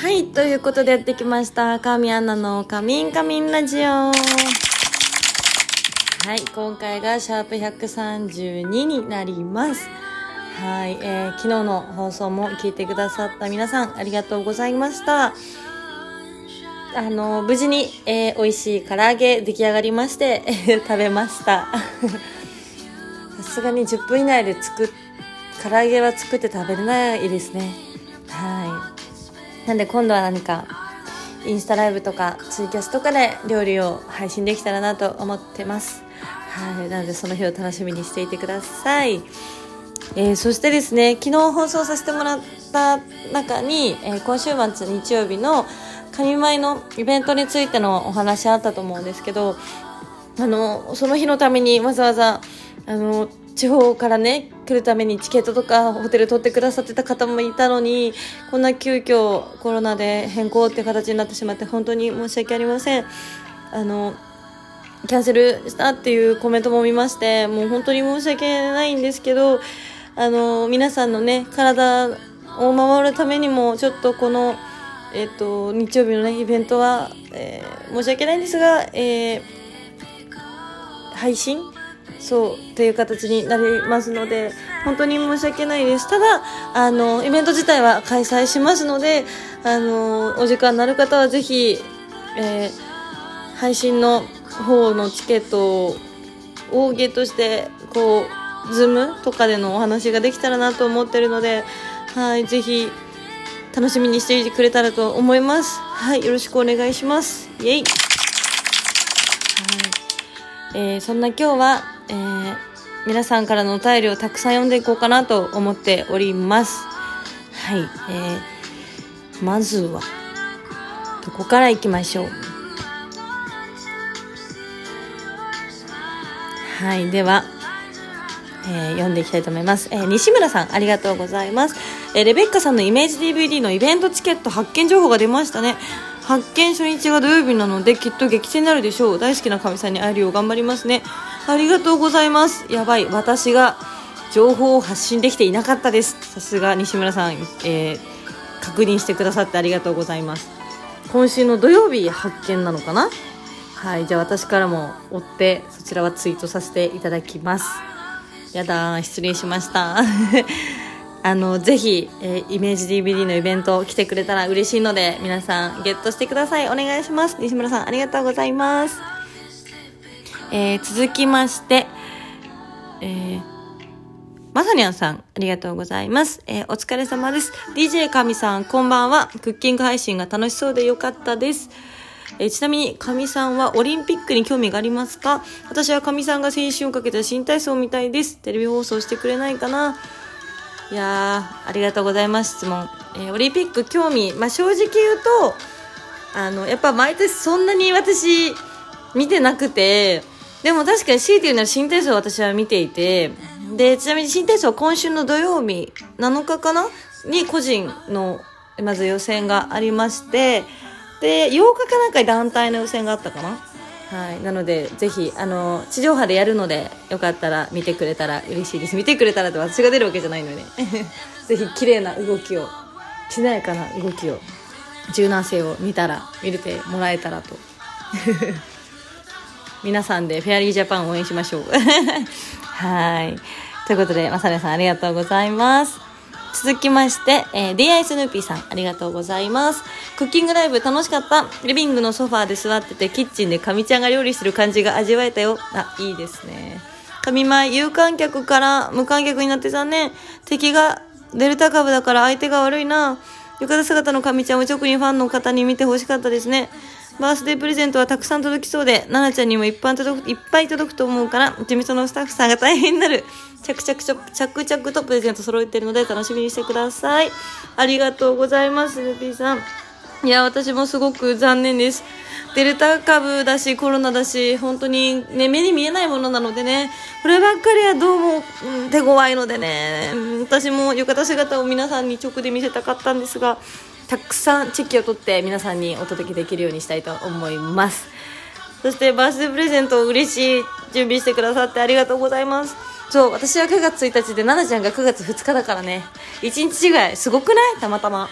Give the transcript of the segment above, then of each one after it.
はい、ということでやってきました。神アナのカミンカミンラジオ。はい、今回がシャープ132になります。はい、えー昨日の放送も聞いてくださった皆さん、ありがとうございました。あの、無事に、えー美味しい唐揚げ出来上がりまして、食べました。さすがに10分以内で作っ、唐揚げは作って食べれないですね。はい。なんで今度は何か、インスタライブとかツイキャスとかで料理を配信できたらなと思ってます。はい。なのでその日を楽しみにしていてください。えーそしてですね、昨日放送させてもらった中に、えー今週末日曜日の神舞のイベントについてのお話あったと思うんですけど、あの、その日のためにわざわざ、あの、地方からね、来るためにチケットとかホテル取ってくださってた方もいたのに、こんな急遽コロナで変更って形になってしまって本当に申し訳ありません。あの、キャンセルしたっていうコメントも見まして、もう本当に申し訳ないんですけど、あの、皆さんのね、体を守るためにも、ちょっとこの、えっ、と、日曜日のね、イベントは、えー申し訳ないんですが、えー配信そうっていう形になりますので本当に申し訳ないです。ただあのイベント自体は開催しますのであのお時間のある方はぜひ、えー配信の方のチケットをゲットしてこうズームとかでのお話ができたらなと思ってるのではいぜひ楽しみにしていてくれたらと思います。はいよろしくお願いします。イエイ。はい。えーそんな今日は、えー皆さんからのお便りをたくさん読んでいこうかなと思っております。はい、えーまずは、どこから行きましょう。はい、では、えー読んでいきたいと思います、えー西村さんありがとうございます、えーレベッカさんのイメージ DVD のイベントチケット発見情報が出ましたね発見初日が土曜日なのできっと激戦になるでしょう。大好きなかみさんに会えるよう頑張りますね。ありがとうございます。やばい。私が情報を発信できていなかったです。さすが西村さん、えー確認してくださってありがとうございます。今週の土曜日発見なのかな？はい。じゃあ私からも追ってそちらはツイートさせていただきます。やだー。失礼しました。あのぜひ、えーイメージ DVD のイベント来てくれたら嬉しいので皆さんゲットしてくださいお願いします西村さんありがとうございます、えー続きましてえーまさにゃんさん、ありがとうございます。えーお疲れ様です。DJ かみさん、こんばんは。クッキング配信が楽しそうでよかったです。えーちなみに、かみさんはオリンピックに興味がありますか？私はかみさんが青春をかけた新体操みたいです。テレビ放送してくれないかな？いやー、ありがとうございます、質問。えーオリンピック興味、まあ、正直言うと、あの、やっぱ毎年そんなに私、見てなくて、でも確かに強いて言うなら新体操私は見ていて、で、ちなみに新体操は今週の土曜日7日かな？に個人の、まず予選がありまして、で、8日かなんかに団体の予選があったかな？はい。なので、ぜひ、あの、地上波でやるので、よかったら見てくれたら嬉しいです。見てくれたらって私が出るわけじゃないのでね。ぜひ、綺麗な動きを、しなやかな動きを、柔軟性を見たら、見れてもらえたらと。皆さんでフェアリージャパンを応援しましょう。はい。ということで、まさねさんありがとうございます。続きまして、えー、DI スヌーピーさん、ありがとうございます。クッキングライブ楽しかった。リビングのソファーで座ってて、キッチンでかみちゃんが料理する感じが味わえたよ。あ、いいですね。神前、有観客から無観客になって残念。敵がデルタ株だから相手が悪いな。浴衣姿の神ちゃんを直にファンの方に見てほしかったですね。バースデープレゼントはたくさん届きそうで、奈々ちゃんにもいっぱい届くいっぱい届くと思うから、事務所のスタッフさんが大変になる。着々と、着々とプレゼント揃えてるので楽しみにしてください。ありがとうございます、ルピーさん。いや、私もすごく残念です。デルタ株だし、コロナだし、本当にね、目に見えないものなのでね、こればっかりはどうも、うん手強いのでね、私も浴衣姿を皆さんに直で見せたかったんですが、たくさんチェキを取って皆さんにお届けできるようにしたいと思います。そしてバースデープレゼント嬉しい準備してくださってありがとうございます。そう、私は9月1日で、奈々ちゃんが9月2日だからね。1日違い、すごくない？たまたま。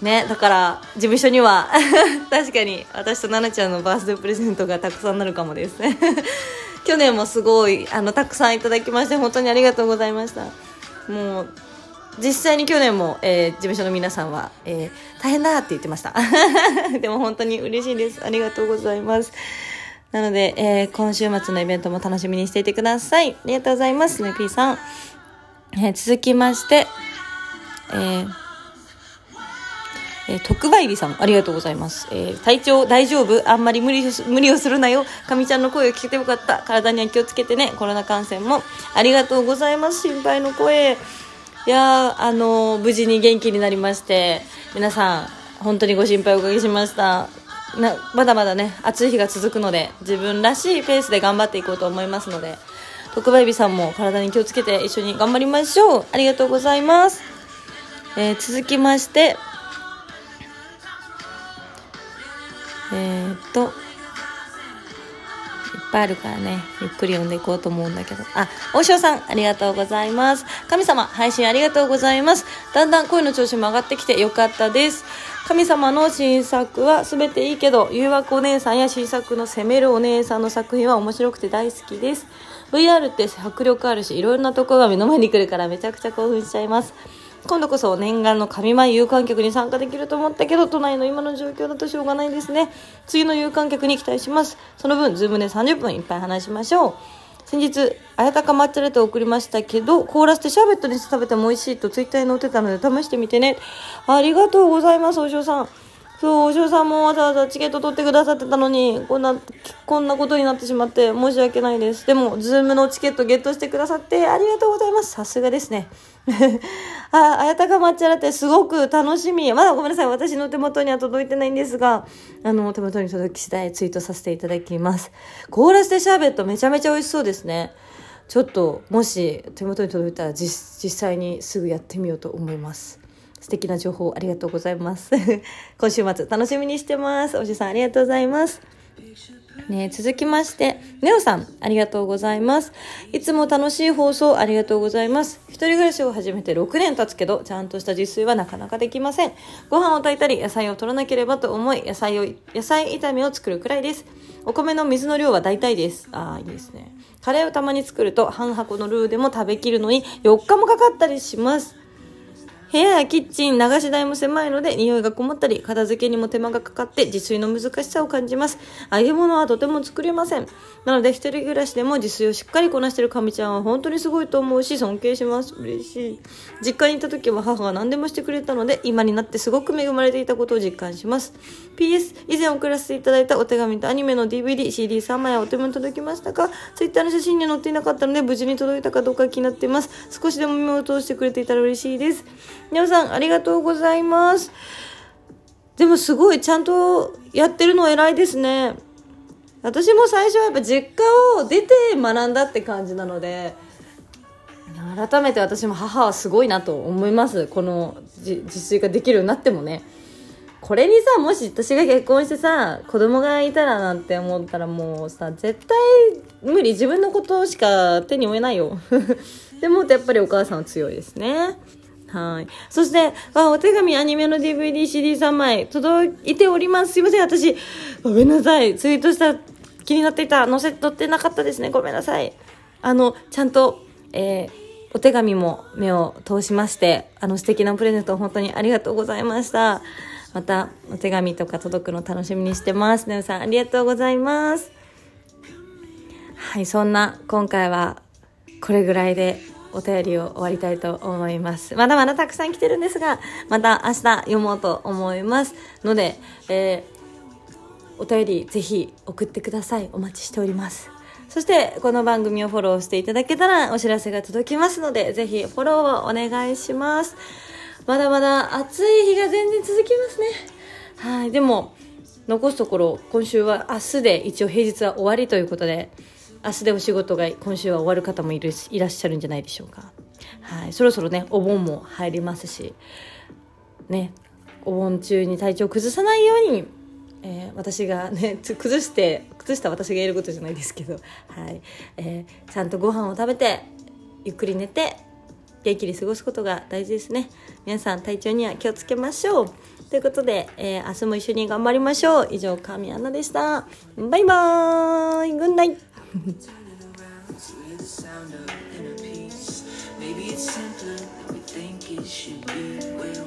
ねだから事務所には 確かに私と奈々ちゃんのバースデープレゼントがたくさんなるかもですね 去年もすごいあのたくさんいただきまして本当にありがとうございましたもう実際に去年も、えー、事務所の皆さんは、えー、大変だって言ってました でも本当に嬉しいですありがとうございますなので、えー、今週末のイベントも楽しみにしていてくださいありがとうございますね P さん、え続きましてえーえー、特売日さん、ありがとうございます。えー、体調大丈夫？あんまり無理無理をするなよ。かみちゃんの声を聞けてよかった。体には気をつけてね。コロナ感染も。ありがとうございます。心配の声。いやあの、無事に元気になりまして、皆さん、本当にご心配おかけしました。なまだまだね、暑い日が続くので、自分らしいペースで頑張っていこうと思いますので、特売日さんも体に気をつけて一緒に頑張りましょう。ありがとうございます。えー、続きまして、えー、っと、ぱいあるからね、ゆっくり読んでいこうと思うんだけど。あ、大塩さん、ありがとうございます。神様、配信ありがとうございます。だんだん声の調子も上がってきてよかったです。神様の新作は全ていいけど、誘惑お姉さんや新作の攻めるお姉さんの作品は面白くて大好きです。VR って迫力あるし、いろいろなところが目の前に来るからめちゃくちゃ興奮しちゃいます。今度こそ念願の神前有観客に参加できると思ったけど、都内の今の状況だとしょうがないですね。次の有観客に期待します。その分、ズームで30分いっぱい話しましょう。先日、あやたか抹茶ラテ送りましたけど、凍らせてシャーベットにして食べても美味しいとツイッターに載ってたので試してみてね。ありがとうございます、お嬢さん。そう、お嬢さんもわざわざチケット取ってくださってたのに、こんな、こんなことになってしまって申し訳ないです。でも、ズームのチケットゲットしてくださってありがとうございます。さすがですね。あ、あやたか抹茶ラテすごく楽しみ。まだごめんなさい。私の手元には届いてないんですが、あの、手元に届き次第ツイートさせていただきます。凍らせてシャーベットめちゃめちゃ美味しそうですね。ちょっと、もし手元に届いたら実実際にすぐやってみようと思います。素敵な情報ありがとうございます。今週末楽しみにしてます。おじさんありがとうございます。ね、続きまして、ネオさん、ありがとうございます。いつも楽しい放送ありがとうございます。一人暮らしを始めて6年経つけど、ちゃんとした自炊はなかなかできません。ご飯を炊いたり、野菜を取らなければと思い、野菜を、野菜炒めを作るくらいです。お米の水の量は大体です。ああ、いいですね。カレーをたまに作ると、半箱のルーでも食べきるのに4日もかかったりします。部屋やキッチン、流し台も狭いので匂いがこもったり、片付けにも手間がかかって自炊の難しさを感じます。揚げ物はとても作れません。なので一人暮らしでも自炊をしっかりこなしてるかみちゃんは本当にすごいと思うし、尊敬します。嬉しい。実家にいた時は母が何でもしてくれたので、今になってすごく恵まれていたことを実感します。PS、以前送らせていただいたお手紙とアニメの DVD、CD3 枚はお手元届きましたか ?Twitter の写真に載っていなかったので、無事に届いたかどうか気になっています。少しでも目を通してくれていたら嬉しいです。皆さん、ありがとうございます。でもすごいちゃんとやってるの偉いですね。私も最初はやっぱ実家を出て学んだって感じなので、改めて私も母はすごいなと思います。この自炊ができるようになってもね。これにさ、もし私が結婚してさ、子供がいたらなんて思ったらもうさ、絶対無理。自分のことしか手に負えないよ。でもやっぱりお母さんは強いですね。はい。そして、あ、お手紙アニメの DVD、CD3 枚届いております。すいません、私。ごめんなさい。ツイートした気になっていた。載せ、載ってなかったですね。ごめんなさい。あの、ちゃんと、えー、お手紙も目を通しまして、あの素敵なプレゼント本当にありがとうございました。また、お手紙とか届くの楽しみにしてます。ねおさん、ありがとうございます。はい、そんな、今回は、これぐらいでお便りを終わりたいと思います。まだまだたくさん来てるんですが、また明日読もうと思います。ので、えー、お便りぜひ送ってください。お待ちしております。そして、この番組をフォローしていただけたらお知らせが届きますので、ぜひフォローをお願いします。まだまだ暑い日が全然続きますね。はい。でも、残すところ、今週は明日で一応平日は終わりということで、明日でお仕事が今週は終わる方もいるいらっしゃるんじゃないでしょうか。はい、そろそろねお盆も入りますしねお盆中に体調崩さないように、えー、私がね崩して崩した私がやることじゃないですけど、はいえー、ちゃんとご飯を食べてゆっくり寝て元気に過ごすことが大事ですね。皆さん体調には気をつけましょう。ということで、えー、明日も一緒に頑張りましょう。以上神アナでした。バイバーイ。グンナイ Maybe it's simpler than we think it should be.